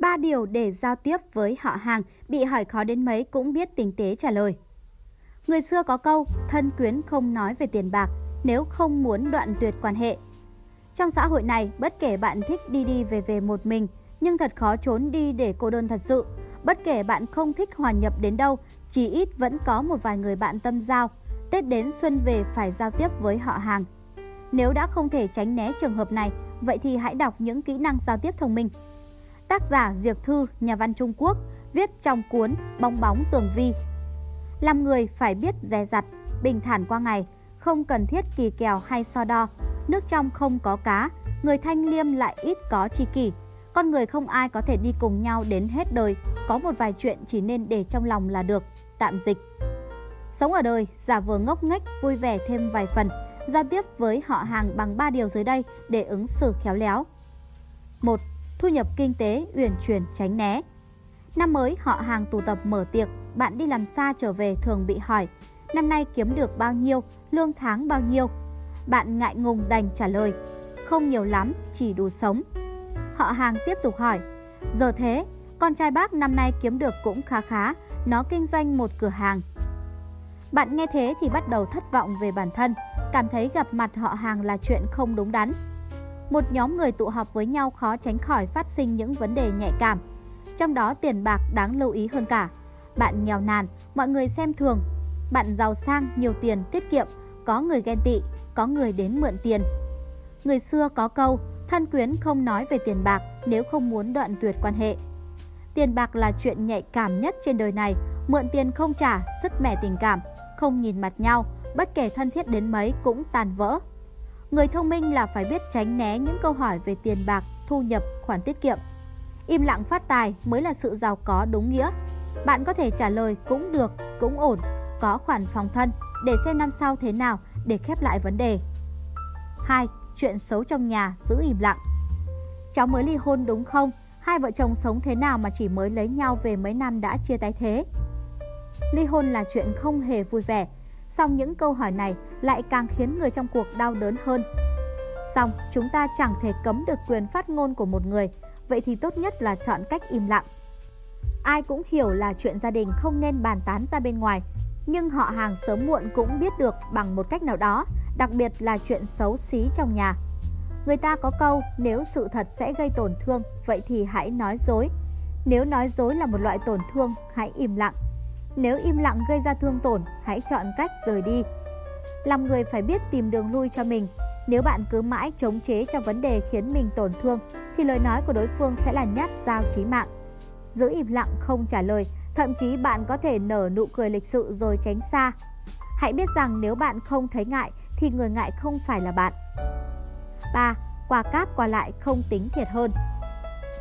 Ba điều để giao tiếp với họ hàng, bị hỏi khó đến mấy cũng biết tinh tế trả lời. Người xưa có câu, thân quyến không nói về tiền bạc, nếu không muốn đoạn tuyệt quan hệ. Trong xã hội này, bất kể bạn thích đi đi về về một mình, nhưng thật khó trốn đi để cô đơn thật sự. Bất kể bạn không thích hòa nhập đến đâu, chỉ ít vẫn có một vài người bạn tâm giao. Tết đến xuân về phải giao tiếp với họ hàng. Nếu đã không thể tránh né trường hợp này, vậy thì hãy đọc những kỹ năng giao tiếp thông minh. Tác giả Diệp Thư, nhà văn Trung Quốc, viết trong cuốn Bong bóng tường vi. Làm người phải biết dè dặt, bình thản qua ngày, không cần thiết kỳ kèo hay so đo. Nước trong không có cá, người thanh liêm lại ít có chi kỷ. Con người không ai có thể đi cùng nhau đến hết đời, có một vài chuyện chỉ nên để trong lòng là được. Tạm dịch. Sống ở đời, giả vờ ngốc nghếch, vui vẻ thêm vài phần, giao tiếp với họ hàng bằng 3 điều dưới đây để ứng xử khéo léo. 1. Thu nhập kinh tế uyển chuyển tránh né. Năm mới họ hàng tụ tập mở tiệc, bạn đi làm xa trở về thường bị hỏi năm nay kiếm được bao nhiêu, lương tháng bao nhiêu. Bạn ngại ngùng đành trả lời, không nhiều lắm, chỉ đủ sống. Họ hàng tiếp tục hỏi, giờ thế, con trai bác năm nay kiếm được cũng khá khá, nó kinh doanh một cửa hàng. Bạn nghe thế thì bắt đầu thất vọng về bản thân, cảm thấy gặp mặt họ hàng là chuyện không đúng đắn. Một nhóm người tụ họp với nhau khó tránh khỏi phát sinh những vấn đề nhạy cảm. Trong đó tiền bạc đáng lưu ý hơn cả. Bạn nghèo nàn, mọi người xem thường. Bạn giàu sang, nhiều tiền, tiết kiệm, có người ghen tị, có người đến mượn tiền. Người xưa có câu, thân quyến không nói về tiền bạc nếu không muốn đoạn tuyệt quan hệ. Tiền bạc là chuyện nhạy cảm nhất trên đời này, mượn tiền không trả, sứt mẻ tình cảm, không nhìn mặt nhau, bất kể thân thiết đến mấy cũng tàn vỡ. Người thông minh là phải biết tránh né những câu hỏi về tiền bạc, thu nhập, khoản tiết kiệm. Im lặng phát tài mới là sự giàu có đúng nghĩa. Bạn có thể trả lời cũng được, cũng ổn, có khoản phòng thân để xem năm sau thế nào để khép lại vấn đề. 2. Chuyện xấu trong nhà giữ im lặng. Cháu mới ly hôn đúng không? Hai vợ chồng sống thế nào mà chỉ mới lấy nhau về mấy năm đã chia tay thế? Ly hôn là chuyện không hề vui vẻ, song những câu hỏi này lại càng khiến người trong cuộc đau đớn hơn. Song chúng ta chẳng thể cấm được quyền phát ngôn của một người, vậy thì tốt nhất là chọn cách im lặng. Ai cũng hiểu là chuyện gia đình không nên bàn tán ra bên ngoài, nhưng họ hàng sớm muộn cũng biết được bằng một cách nào đó, đặc biệt là chuyện xấu xí trong nhà. Người ta có câu nếu sự thật sẽ gây tổn thương, vậy thì hãy nói dối. Nếu nói dối là một loại tổn thương, hãy im lặng. Nếu im lặng gây ra thương tổn, hãy chọn cách rời đi. Làm người phải biết tìm đường lui cho mình. Nếu bạn cứ mãi chống chế cho vấn đề khiến mình tổn thương, thì lời nói của đối phương sẽ là nhát dao chí mạng. Giữ im lặng không trả lời, thậm chí bạn có thể nở nụ cười lịch sự rồi tránh xa. Hãy biết rằng nếu bạn không thấy ngại thì người ngại không phải là bạn. 3. Quà cáp quà lại không tính thiệt hơn.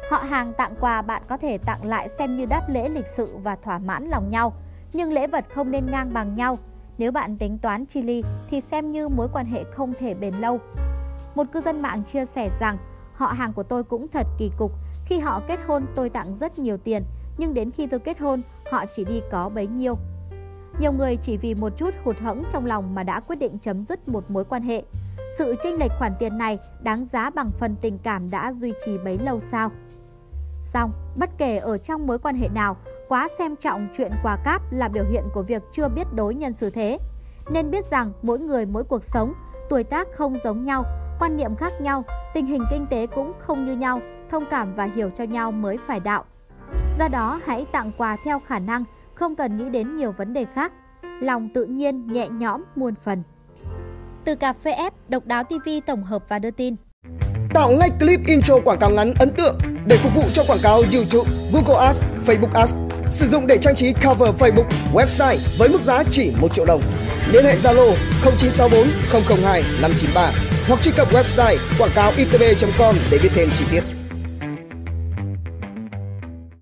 Họ hàng tặng quà bạn có thể tặng lại xem như đáp lễ lịch sự và thỏa mãn lòng nhau, nhưng lễ vật không nên ngang bằng nhau. Nếu bạn tính toán chi ly thì xem như mối quan hệ không thể bền lâu. Một cư dân mạng chia sẻ rằng họ hàng của tôi cũng thật kỳ cục. Khi họ kết hôn tôi tặng rất nhiều tiền, nhưng đến khi tôi kết hôn họ chỉ đi có bấy nhiêu. Nhiều người chỉ vì một chút hụt hẫng trong lòng mà đã quyết định chấm dứt một mối quan hệ. Sự chênh lệch khoản tiền này đáng giá bằng phần tình cảm đã duy trì bấy lâu sao? Xong, bất kể ở trong mối quan hệ nào, quá xem trọng chuyện quà cáp là biểu hiện của việc chưa biết đối nhân xử thế. Nên biết rằng mỗi người mỗi cuộc sống, tuổi tác không giống nhau, quan niệm khác nhau, tình hình kinh tế cũng không như nhau, thông cảm và hiểu cho nhau mới phải đạo. Do đó, hãy tặng quà theo khả năng, không cần nghĩ đến nhiều vấn đề khác. Lòng tự nhiên, nhẹ nhõm, muôn phần. Từ cà phê ép, độc đáo TV tổng hợp và đưa tin. Tạo ngay clip intro quảng cáo ngắn ấn tượng để phục vụ cho quảng cáo YouTube, Google Ads, Facebook Ads. Sử dụng để trang trí cover Facebook, website với mức giá chỉ 1 triệu đồng. Liên hệ Zalo 0964 002 593 hoặc truy cập website quảng cáo itb.com để biết thêm chi tiết.